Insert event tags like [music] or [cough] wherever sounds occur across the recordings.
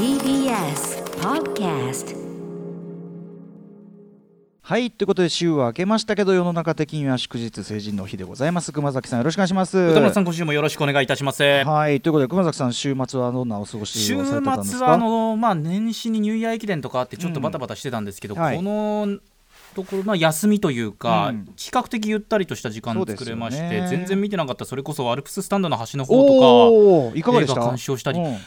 TBS Podcast はいということで週は明けましたけど世の中的には祝日成人の日でございます。熊崎さんよろしくお願いします。歌村さん今週もよろしくお願いいたします。はいということで熊崎さん週末はどんなお過ごし週をされてたんです末かはあの、まあ、年始にニューイヤー駅伝とかあってちょっとバタバタしてたんですけど、うんはい。このところ、まあ、休みというか、うん。比較的ゆったりとした時間作れまして、全然見てなかったそれこそアルプススタンドの端の方とおおいかがでした？映画鑑賞したり。うん。か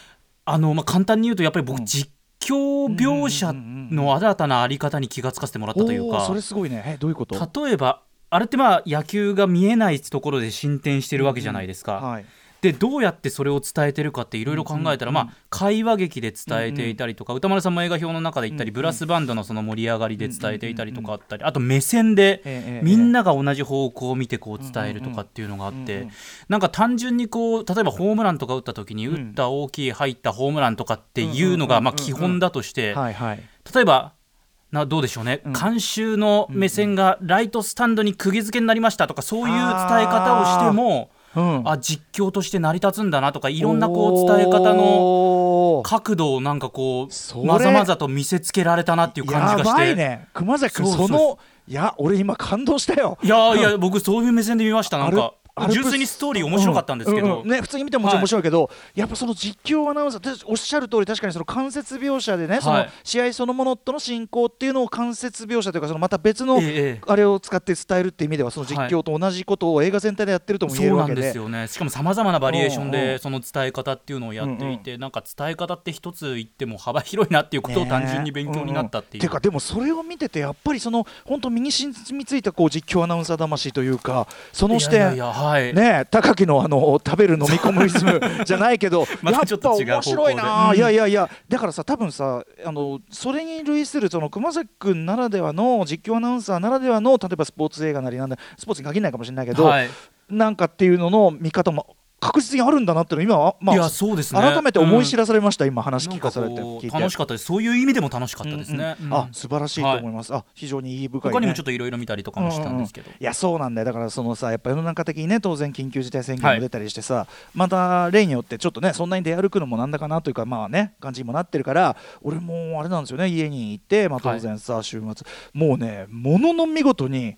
あの、まあ、簡単に言うとやっぱり僕、うん。実況描写の新たなあり方に気がつかせてもらったというか。それすごいね。えどういうこと？例えばあれってまあ野球が見えないところで進展してるわけじゃないですか。はいでどうやってそれを伝えてるかっていろいろ考えたら、まあ、会話劇で伝えていたりとか、歌丸さんも映画表の中で言ったり、ブラスバンドのその盛り上がりで伝えていたりとかあったりあと目線でええみんなが同じ方向を見てこう伝えるとかっていうのがあってなんか単純にこう例えばホームランとか打った時に打った大きい入ったホームランとかっていうのがまあ基本だとして例えばなどうでしょうね、監修の目線がライトスタンドに釘付けになりましたとかそういう伝え方をしても。うん。あ実況として成り立つんだなとかいろんなこう伝え方のの角度をなんかこうまざまざと見せつけられたなっていう感じがやして。ばいね。熊崎君そのいや俺今感動したよ。いやいや僕そういう目線で見ましたなんか純粋にストーリー面白かったんですけど、うんうん。ね、普通に見てももちろん面白いけど、やっぱその実況アナウンサーでおっしゃる通り確かにその間接描写でね、その試合そのものとの進行っていうのを間接描写というかそのまた別のええあれを使って伝えるっていう意味ではその実況と同じことを映画全体でやってるとも言えそうなんるわけで。ですよね。しかもさまざまなバリエーションうんうんでその伝え方っていうのをやっていて、なんか伝え方って一つ言っても幅広いなっていうことを単純に勉強になったっていう。てかでもそれを見ててやっぱりその本当身に染みついたこう実況アナウンサー魂というかその視点。いやいやいやはい。ね高木のあの食べる飲み込むリズム [laughs] じゃないけどやっぱ面白いな、うん。いやいやいやだからさ多分さあのそれに類するその熊崎君ならではの実況アナウンサーならではの例えばスポーツ映画なりなんだスポーツに限らないかもしれないけど、はい。なんかっていうのの見方も確実にあるんだなっていうのを今は、まあいやそうですね。改めて思い知らされました、今話なんか聞かされてこ聞いうて。楽しかったです。そういう意味でも楽しかったですね。うんうん。うん。あ素晴らしいと思います、あ非常にいい深い、ね、他にもちょっといろいろ見たりとかもしたんですけど、いやそうなんだよ。だからそのさやっぱ世の中的にね当然緊急事態宣言も出たりしてさ、また例によってちょっとねそんなに出歩くのもなんだかなというかまあね感じにもなってるから俺もあれなんですよね。家に行って、まあ、当然さ、週末。もうねものの見事に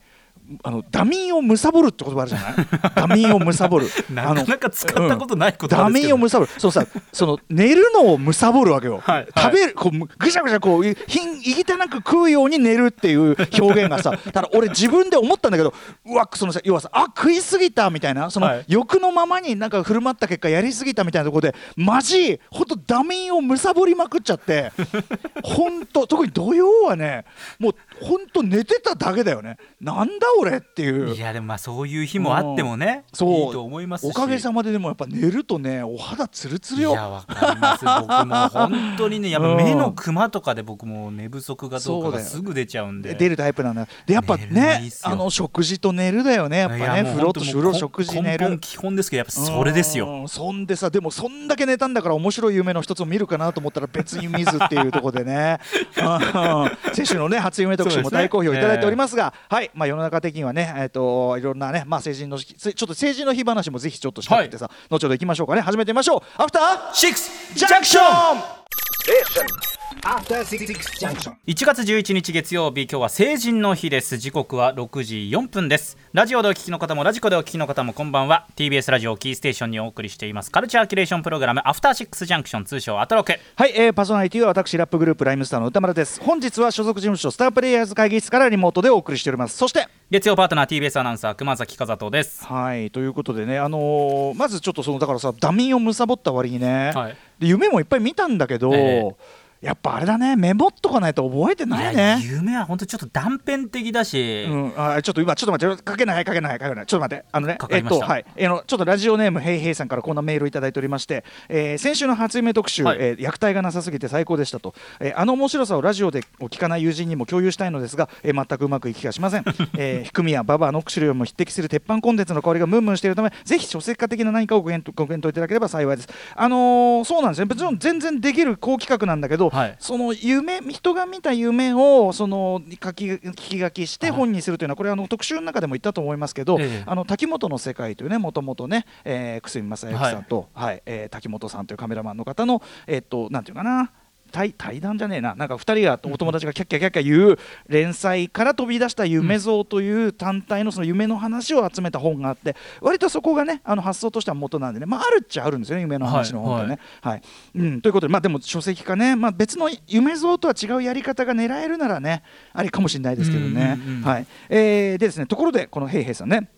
あのダミンをむさぼるって言葉あるじゃない？[laughs] ダミンをむさぼる。なかなか使ったことないことダですけど。ミンをむさぼる。そうさその寝るのをむさぼるわけよ、はいはい。食べるこうぐしゃぐしゃこうひんいぎたなく食うように寝るっていう表現がさ [laughs] ただ俺自分で思ったんだけどうわそのさ要はさあ食いすぎたみたいなその、はい。欲のままになんか振る舞った結果やりすぎたみたいなところでマジほんとダミンをむさぼりまくっちゃってほんと特に土曜はねもうほんと寝てただけだよね。なんだ俺っていう。いやでもまあそういう日もあってもね、そう。いいと思いますし。おかげさまででもやっぱ寝るとねお肌ツルツルよ。いやわかります僕も本当にねやっぱ目のクマとかで僕も寝不足がどうかがすぐ出ちゃうんで。出るタイプなんだでやっぱねあの食事と寝るだよね。やっぱね風呂と本当風呂食事寝る。基本ですけどやっぱそれですよ。うん。そんでさでもそんだけ寝たんだから面白い夢の一つを見るかなと思ったら別に見ずっていうところでね。うん。[laughs] 先週のね初夢特集も大好評いただいておりますがはい。まあ世の中的にはねえっといろんなねまあ成人の日ちょっと成人の日話もぜひちょっとしたくてさ後ほど行きましょうかね。始めてみましょう。アフターシックスジャンクション。After Six Junction. 1月11日月曜日今日は成人の日です。時刻は6時4分です。ラジオでお聞きの方もラジコでお聞きの方もこんばんは。TBS ラジオキーステーションにお送りしています。カルチャーキュレーションプログラムアフターシックスジャンクション通称アトロク。はい、えー、パーソナリティは私ラップグループライムスターの歌丸です。本日は所属事務所スタープレイヤーズ会議室からリモートでお送りしております。そして月曜パートナー TBS アナウンサー熊崎和人です。はいということでねあのーまずちょっとそのだからさダミンを貪った割にね、はい。で夢もいっぱい見たんだけど、えやっぱあれだね。メモっとかないと覚えてないね。夢は本当ちょっと断片的だし、うん、あちょっと今ちょっと待って。かけないかけないかけない。ちょっと待って。あのねえっとはい。えーのちょっとラジオネームヘイヘイさんからこんなメールをいただいておりまして、えー先週の初夢特集、はい。えー虐待がなさすぎて最高でしたと、えーあの面白さをラジオでお聞かない友人にも共有したいのですが、えー全くうまくいきがしません、[laughs] えー、含みやババアの口類も匹敵する鉄板コンテンツの香りがムンムンしているためぜひ書籍化的な何かをご検討いただければ幸いです。あのーそうなんですねもちろん全然できる好企画なんだけど、はい。その夢人が見た夢をその書き聞き書きして本にするというのはこれあの特集の中でも言ったと思いますけど、ええ。あの滝本の世界というねもともとね、えー、久住正幸さんと、はい。えー滝本さんというカメラマンの方のえっ、となんていうかな対対談じゃねえななんか2人がお友達がキャッキャキャッキャ言う連載から飛び出した夢像という単体のその夢の話を集めた本があって割とそこがねあの発想としては元なんでね、まあ、あるっちゃあるんですよね夢の話の本ってね。はいうん、ということでまあでも書籍化ね、まあ、別の夢像とは違うやり方が狙えるならねありかもしれないですけどね。はいえーでですねところでこのヘイヘイさんね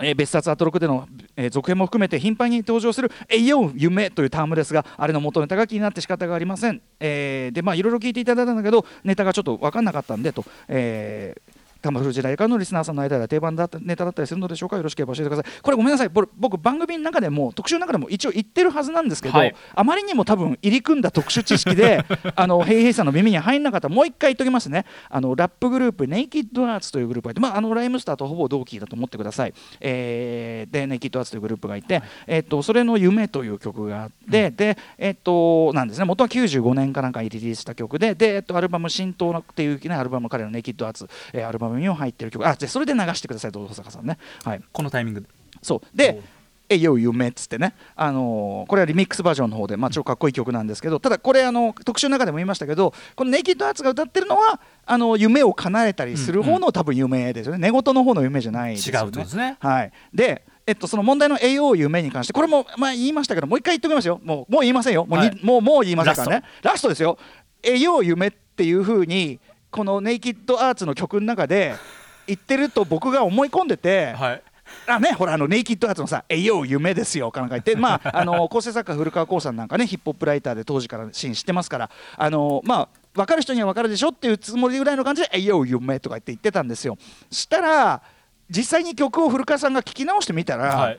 えー別冊アトロクでの、えー続編も含めて頻繁に登場する「えいよ夢」というタームですがあれの元ネタが気になって仕方がありません、えーでまあいろいろ聞いていただいたんだけどネタがちょっと分かんなかったんでと、えータマフル時代からのリスナーさんの間では定番だったネタだったりするのでしょうか？よろしければ教えてください。これごめんなさい。僕僕番組の中でも特集の中でも一応言ってるはずなんですけど、はい。あまりにも多分入り組んだ特殊知識で [laughs] あのヘイヘイさんの耳に入んなかったらもう一回言っときますね。あのラップグループネイキッドアーツというグループがいて、まあ、あのライムスターとほぼ同期だと思ってください、えーでネイキッドアーツというグループがいて、えっとそれの「夢」という曲があって、でえっとなんですね。元は95年かなんかにリリースした曲でで、えっとアルバム「浸透」っていう、ね、アルバム彼のネイキッドアーツ、えーアルバムにも入ってる曲あじゃそれで流してくださいどうぞ保坂さんねはいこのタイミングでそうで「えいよ夢」っつってね、あのーこれはリミックスバージョンの方で、まあ、超かっこいい曲なんですけどただこれあの特集の中でも言いましたけどこのネイキッドアーツが歌ってるのはあの夢を叶えたりする方の、多分夢ですよね寝言の方の夢じゃないですよね。違うとですねはい、でえっと、その問題の AO 夢に関してこれも、まあ、言いましたけどもう一回言っておきますよもうもう言いませんよもう、はいもうもう言いませんからねラストですよ AO 夢っていうふうにこのネイキッドアーツの曲の中で [laughs] 言ってると僕が思い込んでて、はい。あね、ほらあのネイキッドアーツのさ「えいよ夢ですよ」かなんか言って、まあ、[laughs] あの構成作家古川光さんなんかねヒップホップライターで当時からシーン知ってますからあのまあ分かる人には分かるでしょっていうつもりぐらいの感じで「えいよ夢」とか言って言ってたんですよ。したら実際に曲を古川さんが聞き直してみたら「はい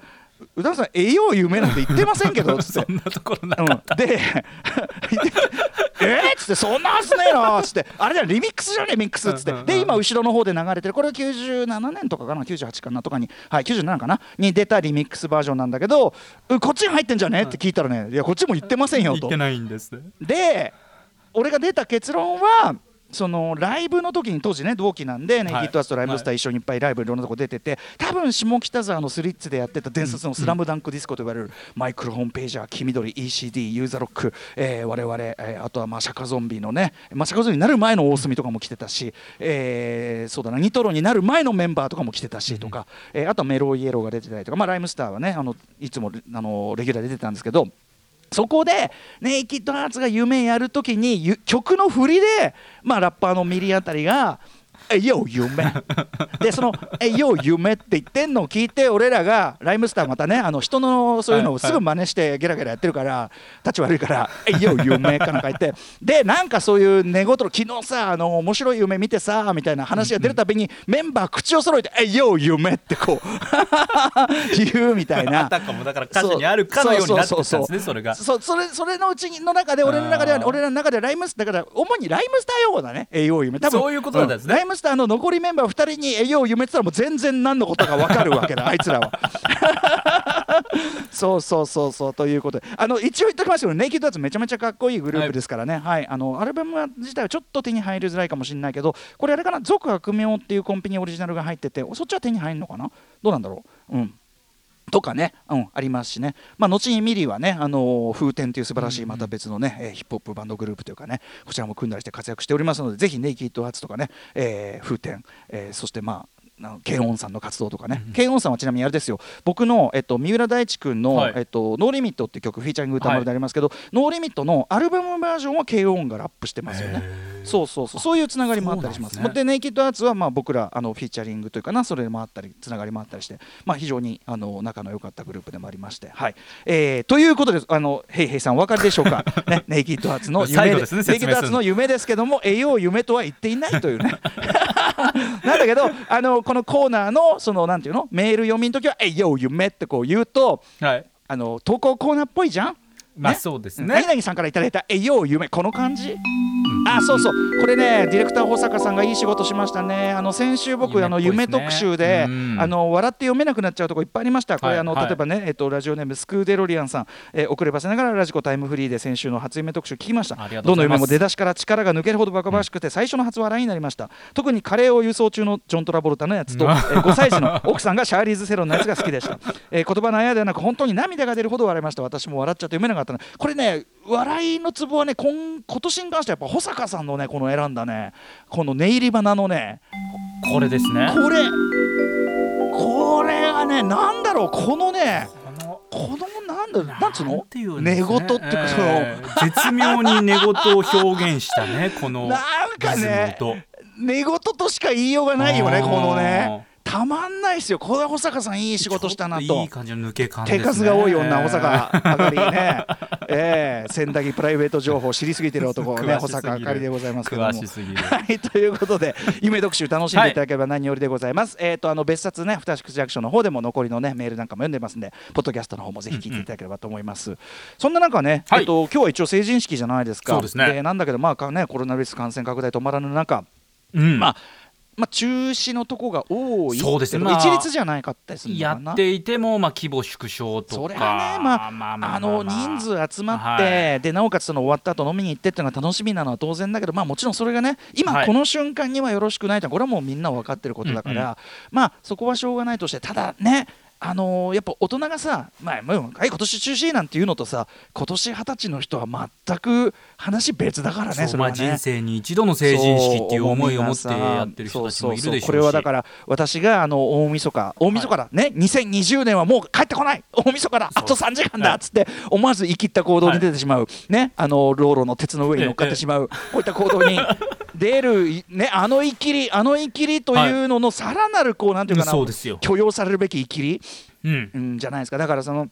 宇多田さんえいよ夢」なんて言ってませんけど [laughs] つって。そんなところなうん。かった、で [laughs] えー？っつってそんなはずねえなっつって。あれじゃリミックスじゃねリミックスっつって。うんうんうんで今後ろの方で流れてるこれは97年とかかな？98かな？とかに。はい97かな？に出たリミックスバージョンなんだけどうこっちに入ってんじゃね？って聞いたらねいやこっちも言ってませんよと。言ってないんですね。で俺が出た結論はそのライブの時に当時ね同期なんで、ネイキッドアーツとライムスター一緒にいっぱいライブいろんなとこ出てて多分下北沢のスリッツでやってた伝説の「スラムダンクディスコと言われるマイクロホームページャー黄緑 ECD ユーザーロック、えー、我々、えーあとはまあシャカゾンビのね、まあ、シャカゾンビになる前の大隅とかも来てたし、えーそうだなニトロになる前のメンバーとかも来てたしとか、えーあとはメロイエローが出てたりとか、まあ、ライムスターはねあのいつもあのレギュラーで出てたんですけど。そこでネイキッドアーツが夢やるときに曲の振りで、まあ、ラッパーのミリあたりが「えよ夢」でその「えよ夢」って言ってんのを聞いて俺らがライムスターまたねあの人のそういうのをすぐ真似してゲラゲラやってるから立ち悪いから「えよ夢」かなんか言って。でなんかそういう寝言昨日さあの面白い夢見てさみたいな話が出るたびにメンバー口を揃えて「えよ夢」ってこう [laughs] 言うみたいな。[laughs] あたかもだから歌詞にあるかのようになってたんですねそれが。そうそれそれのうちの中で俺の中では俺らの中ではライムスターだから主にライムスター用語だね。栄養夢多分そういうことなんですねムスターの残りメンバー2人に栄養夢ってたらもう全然何のことか分かるわけだ。[laughs] あいつらは。[laughs] そうそうそうそう。ということで。あの一応言っておきますけどネイキッドアーツめちゃめちゃかっこいいグループですからね、はい。あのアルバムは自体はちょっと手に入りづらいかもしれないけどこれあれかな「族悪名」っていうコンビニオリジナルが入っててそっちは手に入るのかな？どうなんだろう？うんとかね、うん、ありますしね、まあ、後に MILI はね、あのー風天という素晴らしいまた別のね、えーヒップホップバンドグループというかね、こちらも組んだりして活躍しておりますので、ぜひ NAKED ARTZ とかね、えー風天、えーそしてまあ、あの K-ON さんの活動とかね、 K-ON さんはちなみにあれですよ、僕の、えっと、三浦大知君の、はい。えっと、 No Limit っていう曲、 featuring 宇多丸でありますけど、 No Limit のアルバムバージョンはオンがラップしてますよね。そうそうそう。そういうつながりもあったりします。ですね。で NAKED ARTZ はまあ僕らあの featuring というかなそれもあったりつながりもあったりして、まあ、非常にあの仲の良かったグループでもありまして、はい。えーということであのヘイヘイさんお分かりでしょうか、[laughs] ね、ネイキッドアーツの夢ですねネイキッドアーツの。夢ですけども栄養夢とは言っていないというね。[laughs] なんだけどあのこのコーナーのそのなんていうの？メール読みの時は「栄養夢」ってこう言うとはい。あの投稿コーナーっぽいじゃん？まあね？そうですね。何々さんからいただいた「栄養夢」この感じ、あそうそう。これねディレクター保坂さんがいい仕事しましたね。あの先週僕あの夢特集でうん。あの笑って読めなくなっちゃうとこいっぱいありました。これ、あのはい。はい例えばね、えっと、ラジオネームスクーデロリアンさん、えー遅ればせながらラジコタイムフリーで先週の初夢特集聞きました。どの夢も出だしから力が抜けるほどバカバカしくて最初の初笑いになりました。特にカレーを輸送中のジョン・トラボルタのやつと、えー5歳児の奥さんがシャーリーズ・セロンのやつが好きでした、えー言葉のあやではなく本当に涙が出るほど笑いました。私も笑っちゃって読めなかったのこれね笑いのツボはね今今年に関してはやっぱ保坂さんのねこの選んだねこのネイリバナのねこれですね。これこれがねなんだろうこのねこのこのなんだろうなんつうの？ていうね寝言っていうかその、えー絶妙に寝言を表現したねこの [laughs] なんかね寝言としか言いようがないよねこのねたまんないっすよ。これ保坂さんいい仕事したなと。いい感じの抜け感ですね。手数が多い女保坂あかりね。ええ千駄木プライベート情報知りすぎてる男ね保坂あかりでございますけども。はいということで夢特集楽しんでいただければ何よりでございます、えっ、とあの別冊ねアフターシックスジャンクションの方でも残りのねメールなんかも読んでますんでポッドキャストの方もぜひ聞いていただければと思います、そんな中ね、はい。えっと今日は一応成人式じゃないですか。そうですね。なんだけどまあかねコロナウイルス感染拡大止まらぬ中うん。まあまあ中止のとこが多いそうですね。まあ一律じゃないかったりするのやっていてもまあ規模縮小とか。それはね、まあ、あの人数集まって、はい。でなおかつその終わった後飲みに行ってっていうのが楽しみなのは当然だけど、まあ、もちろんそれがね今はい。この瞬間にはよろしくないとこれはもうみんな分かってることだから、まあそこはしょうがないとしてただねあのーやっぱ大人がさ、まあ、もうはい今年中止なんていうのとさ今年二十歳の人は全く話別だからねそれはね。まあ人生に一度の成人式っていう思いを持ってやってる人たちもいるでしょうし。これはだから私があの大晦日大晦日だ、ね2020年はもう帰ってこない。大晦日だ。あと3時間だ。っつって思わず生きった行動に出てしまう、ねあの道路の鉄の上に乗っかってしまう、こういった行動に出る、ね、あの生きりあの生きりというののさらなるこうなんていうかな、許容されるべき生きり、うん。うん、じゃないですか。だからその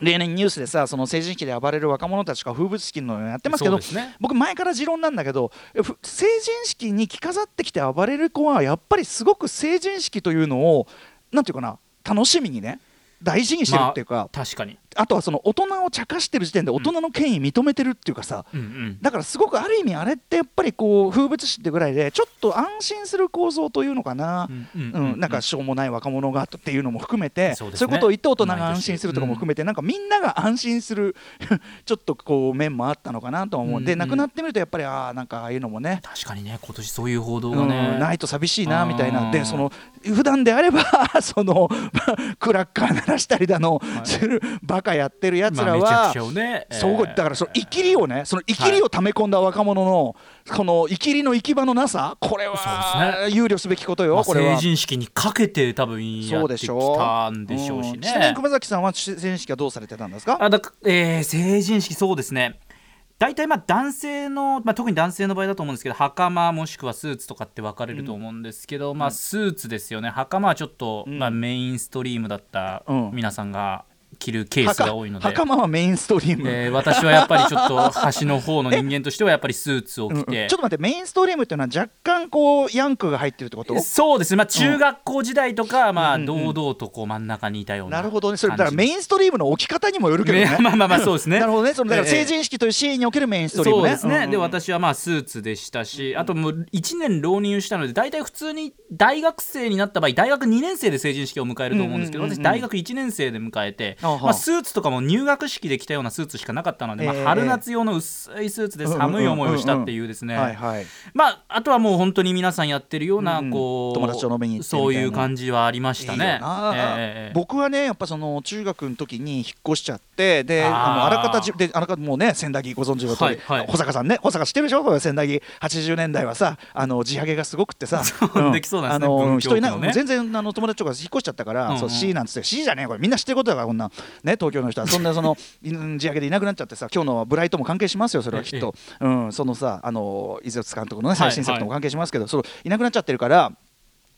例年ニュースでさその成人式で暴れる若者たちが風物詩のやってますけどね。僕前から持論なんだけどふ成人式に着飾ってきて暴れる子はやっぱりすごく成人式というのをなんていうかな楽しみにね大事にしてるっていうか、まあ確かにあとはその大人を茶化してる時点で大人の権威認めてるっていうかさ、うんうん。だからすごくある意味あれってやっぱりこう風物詩ってぐらいでちょっと安心する構造というのかな、うんうん、なんかしょうもない若者がっていうのも含めてそうね。いうことを言って大人が安心するとかも含めて、なんかみんなが安心する [laughs] ちょっとこう面もあったのかなとは思う、うんうん。で亡くなってみるとやっぱりああなんかああいうのもね。確かにね今年そういう報道うん。がねないと寂しいなみたいな。でその普段であれば [laughs] その [laughs] クラッカー鳴らしたりだの、するバカやってるやつらは、ねえーそうだからその生きりをねその生きりを溜め込んだ若者の、この生きりの行き場のなさこれは憂慮すべきことよ、まあこれは。成。人式にかけて多分やってきでしょたんでしょう。しん。ちなみにね熊崎さんは成人式はどうされてたんですか？あだかえー成人式そうですね。大体まあ男性の、まあ、特に男性の場合だと思うんですけど袴もしくはスーツとかって分かれると思うんですけど、まあスーツですよね。袴はちょっと、ん。まあ、メインストリームだったうん。皆さんが着るケースが多いので、袴はメインストリーム、えー私はやっぱりちょっと端の方の人間としてはやっぱりスーツをうんうん。着て、ちょっと待ってメインストリームっていうのは若干こうヤンクが入ってるってこと？そうです。ね、まあ、中学校時代とか、まあ、うんうんうん。堂々とこう真ん中にいたようななるほどね。それだからメンインストリームの置き方にもよるけどね。[laughs] まあまあまあそうですね。[laughs] なるほどね。そのだからええ成人式というシーンにおけるメインストリームね。そうですね、んんで私はまあスーツでしたしあともう1年浪人したので大体普通に大学生になった場合大学2年生で成人式を迎えると思うんですけど、うんうんうんうん私大学1年生で迎えて、まあ、スーツとかも入学式で着たようなスーツしかなかったので、まあええ。春夏用の薄いスーツで寒い思いをしたっていうですね、あ、あとはもう本当に皆さんやってるようなこう、友達と飲みにそういう感じはありましたね。僕はねやっぱその中学の時に引っ越しちゃってであのあらかたじであらかもうね千駄木ご存知の通り、は保坂さんね保坂知ってるでしょ？これ千駄木。80年代はさあの地上げがすごくってさ。うできそうなんですね全然あの友達とか引っ越しちゃったから、C なんつって C じゃねえこれ。みんな知ってることだからこんなね東京の人はそんなそのうん地上げでいなくなっちゃってさ今日のブライトも関係しますよそれはきっと、うん、そのさあの井筒監督のね最新作とも関係しますけど、そのいなくなっちゃってるから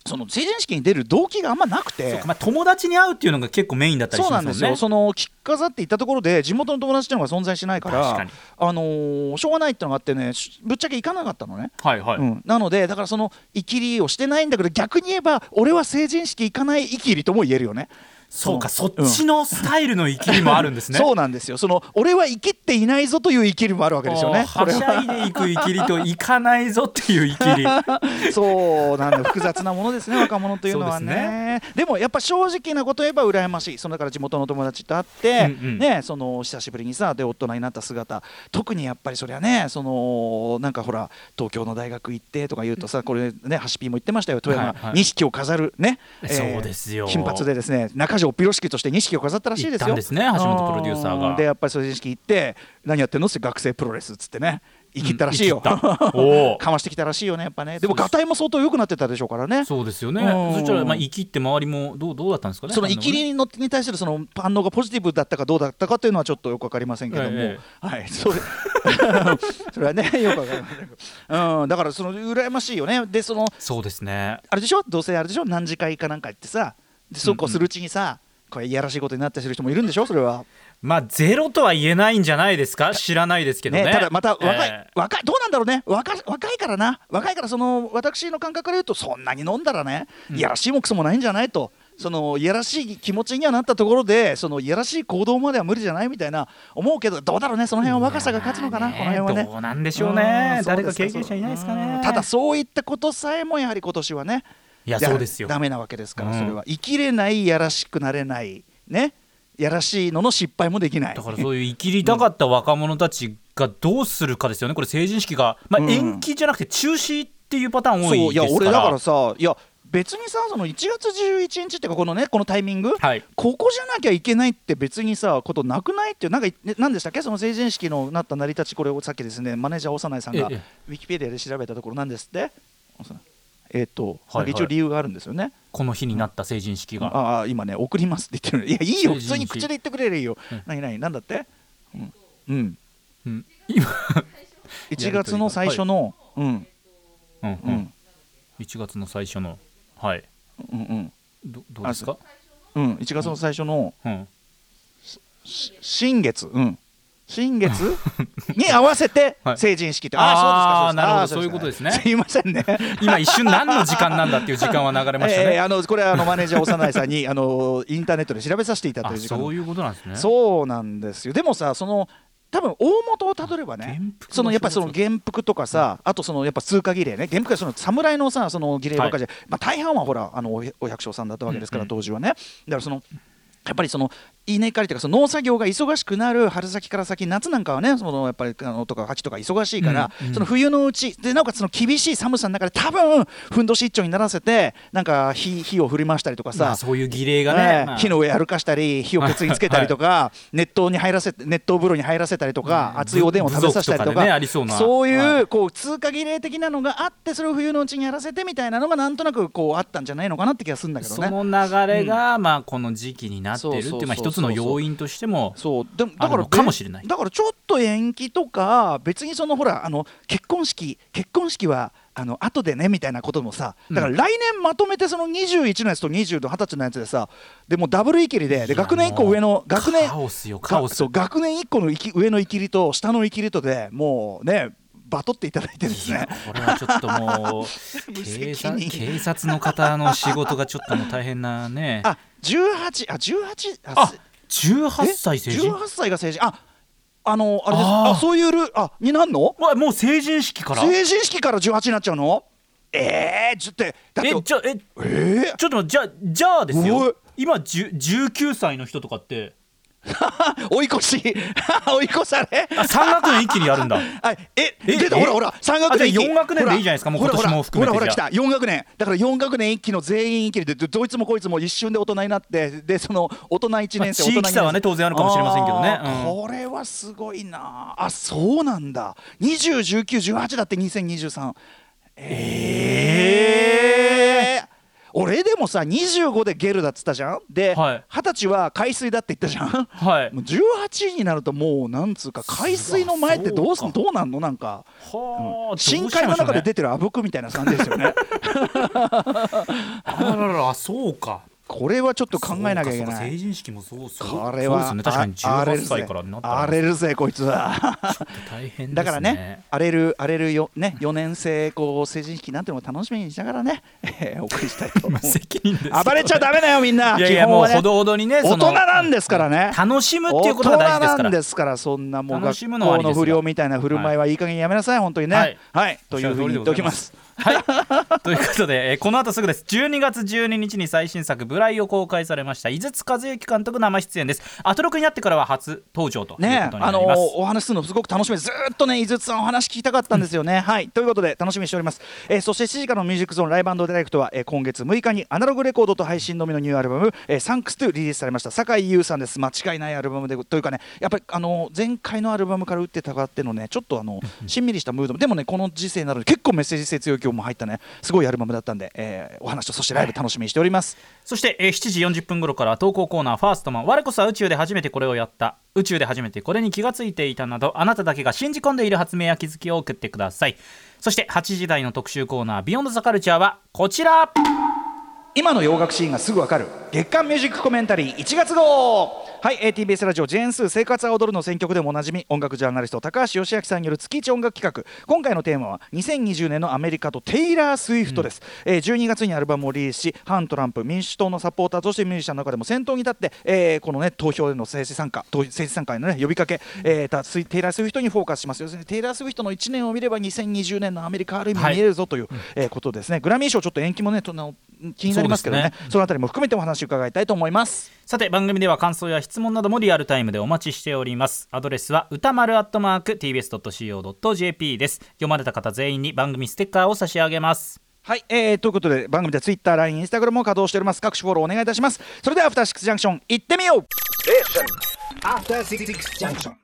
その成人式に出る動機があんまなくてまあ、友達に会うっていうのが結構メインだったりしそうますもんね。なんですよ、その着飾っていったところで地元の友達っていうのが存在しないからあのーしょうがないっていうのがあってねしぶっちゃけ行かなかったのね、はいはい、うん、なのでだからそのイキリをしてないんだけど逆に言えば俺は成人式行かないイキリとも言えるよねそうかそっうんちのスタイルの生きりもあるんですね、そうなんですよ。その俺は生きっていないぞという生きりもあるわけですよね。は。しゃいでいく生きりといかないぞっていう生きり。[laughs] そうなんだ複雑なものですね若者というのはね。でもやっぱ正直なこと言えば羨ましい。そのだから地元の友達と会って、うんうん。ねその久しぶりにさで大人になった姿特にやっぱりそりゃねそのなんかほら東京の大学行ってとか言うとさこれねハシピーも言ってましたよ。富山、はいはい。錦を飾るね、そうですよ。金髪でですね中条ピロシキとして錦を飾ったらしいですよ。行ったんですね橋本プロデューサーが。うん。でやっぱり成人式行って何やってんのって学生プロレスっつってね生きったらしいよ、[laughs] う。んかましてきたらしいよねやっぱね。でもそうです。ガタイも相当良くなってたでしょうからね。そうですよね。うん。そしたらまあ生きって周りもどうどうだったんですかねその生きりのに対するその反応がポジティブだったかどうだったかというのはちょっとよくわかりませんけども、えはい。それ [laughs] それはね [laughs] よくわかりませうん、だからその羨ましいよね。でそのそうですね。あれでしょ？どうせあれでしょ？何次会かなんか行ってさでそうこうするうちにさ、これいやらしいことになったりする人もいるんでしょ？それは。まあゼロとは言えないんじゃないですか？知らないですけどね。ね、ただまた若い、え若いどうなんだろうね？若若いからな。若いからその私の感覚から言うとそんなに飲んだらね、いやらしいもクソもないんじゃないと。そのいやらしい気持ちにはなったところでそのいやらしい行動までは無理じゃないみたいな思うけどどうだろうね？その辺は若さが勝つのかな、この辺はね。どうなんでしょうね。ん誰か経験者いないですかうね。んただそういったことさえもやはり今年はねいやだそうですよ。ダメなわけですから、うん。それは。生きれないいやらしくなれないね。やらしいのの失敗もできない。だからそういう生きりたかった若者たちがどうするかですよね。これ成人式が、まあ、うん。延期じゃなくて中止っていうパターン多いいですから。や俺だからさいや別にさその1月11日っていうかこのねこのタイミング、はい。ここじゃなきゃいけないって別にさことなくないっていうなんかね何でしたっけ？その成人式のなった成り立ちこれをさっきですねマネージャー長内さんがええ。ウィキペディアで調べたところなんですってえっ、と、はいはい。一応理由があるんですよね。この日になった成人式が、ああ今ね送りますって言ってるの。いやいいよ普通に口で言ってくれるよ。うん。何何なんだって？うん、うん、うん、今。[laughs] 1月の最初の、うん。うんううん。ん、1月の最初の。はい。うんうん。どどうですか、うん。1月の最初のうん、し新月。うん新月？[laughs] に合わせてはい。成人式って、あーああなるほど。そうですか。そういうことですね。すいませんね。[laughs] 今一瞬何の時間なんだっていう時間は流れましたね、[laughs] えーあのこれはあのマネージャー長内さんにあのインターネットで調べさせていただいあてる時間。そういうことなんですね。そうなんですよ。でもさその多分大元をたどればねそのやっぱりその元服とかさ、あとそのやっぱ通過儀礼ね。元服はその侍のさその儀礼ばっかりじゃ、まあ、大半はほらあのおお百姓さんだったわけですから、うんうん。当時はね。だからそのやっぱりその稲刈りというかその農作業が忙しくなる春先から先夏なんかはねそのやっぱりあのとか秋とか忙しいから、うんうん。その冬のうちでなおかつその厳しい寒さの中で多分ふんどし一丁にならせてなんか火火を振り回したりとかさ、まあ、そういう儀礼がね、ええまあ。火の上歩かしたり火をケツにつけたりとか、熱湯に入らせて熱湯風呂に入らせたりとか、うん。熱いおでんを食べさせたりとかねありそういう、はい。こう通過儀礼的なのがあってそれを冬のうちにやらせてみたいなのがなんとなくこうあったんじゃないのかなって気がするんだけどそね。の流れが、まあ、この時期になってるってまあ一つの要因としてもそうでもだからかもしれない。だからちょっと延期とか別にそのほらあの結婚式結婚式はあの後でねみたいなこともさだから来年まとめてその21のやつと20と20歳のやつでさでもうダブルイキリでで学年1個上の学年そう学年1個のいき上のイキリと下のイキリとでもうねバトっていただいてですね。これはちょっともう [laughs] 無警察の方の仕事がちょっともう大変なね。あ18あ18あ18え？歳成人？18歳が成人？ああのあれです。あそういうルーあになんの？わもう成人式から？成人式から18になっちゃうの？えー、ちょっとだってえじゃあええちょっとじゃあじゃあですよ。今10 19歳の人とかってー、[laughs] 追い越し。[laughs] 追い越され。あ3学年一気にやるんだ。[laughs] あええ出たえ？ほらほら3学年四学年でいいじゃないですかもうほら今年も含めてほらほら来た。4学年。だから4学年一期の全員一期でどどいつもこいつも一瞬で大人になってでその大人1年生、まあ地域差はね当然あるかもしれませんけどね。うん。これはすごいな。あそうなんだ。201918だって2023えー俺でもさ25でゲルだっつったじゃん？で、はい。二十歳は海水だって言ったじゃん？はい。もう18になるともうなんつうか海水の前ってどうすどうなんの？なんか。はあ深海の中で出ててるあぶくみたいな感じですよね。あらららそうかこれはちょっと考えなきゃいけない。人式もそうこれはね。確かに18あ荒れるぜ歳からになったら荒れるぜ。こいつは。大変ですね。だからね荒れる荒れるよね4年生こう成人式なんてのも楽しみにしながらね、え [laughs] ーお送りしたいと思う。無責任です暴れちゃダメだよみんないやいやね。もうほどほどにね大人なんですからね。楽しむっていうことが大事ですから。大人なんですからそんなもう学楽しむのはあ校の不良みたいな振る舞いはいい加減やめなさい本当にね。はい。はい。というふうに言っておきますはい、[laughs] ということで、えーこの後すぐです。12月12日に最新作「ブライ」を公開されました井筒和幸監督生出演です。アトロクになってからは初登場とねあのなります、お話しするのすごく楽しみずーっとね井筒さんお話聞きたかったんですよね、はい。ということで楽しみにしております、えーそして7時からのミュージックゾーンライブディレクトは、えー今月6日にアナログレコードと配信のみのニューアルバム「えーサンクス2リリースされました。酒井優さんです。間違いないアルバムでというかねやっぱりあの前回のアルバムから打ってたがってのねちょっとあのしんみりしたムード。でもねこの時世なので結構メッセージ性強い曲も入ったね。すごいアルバムだったんで、えーお話とそしてライブ楽しみにしております、そして、えー7時40分頃からは投稿コーナー「ファーストマン我こそは宇宙で初めてこれをやった」宇宙で初めてこれに気がついていたなどあなただけが信じ込んでいる発明や気づきを送ってください。そして8時台の特集コーナー「 Beyond the Culture はこちら。今の洋楽シーンがすぐわかる。月刊ミュージックコメンタリー1月号はい ATBS ラジオジェーンスー生活は踊るの選曲でもおなじみ音楽ジャーナリスト高橋芳朗さんによる月一音楽企画。今回のテーマは2020年のアメリカとテイラー・スウィフトです、えー12月にアルバムをリリースし反トランプ民主党のサポーターとしてミュージシャンの中でも先頭に立って、えーこのね投票での政治参加投政治参加へのね呼びかけ、えーテイラー・スウィフトにフォーカスします。要するにテイラー・スウィフトの1年を見れば2020年のアメリカある意味はい。見えるぞという、えーことですね。グラミー賞ちょっと延期もねとな気になりますけどね。ね。そのあたりも含めてお話を伺いたいと思いますさて番組では感想や質問などもリアルタイムでお待ちしております。アドレスは歌丸アットマーク TBS.CO.JP です。読まれた方全員に番組ステッカーを差し上げます。はい、えー、ということで番組では Twitter、LINE、Instagram も稼働しております。各種フォローお願いいたします。それではアフターシックスジャンクション行ってみよう。After Six Junction.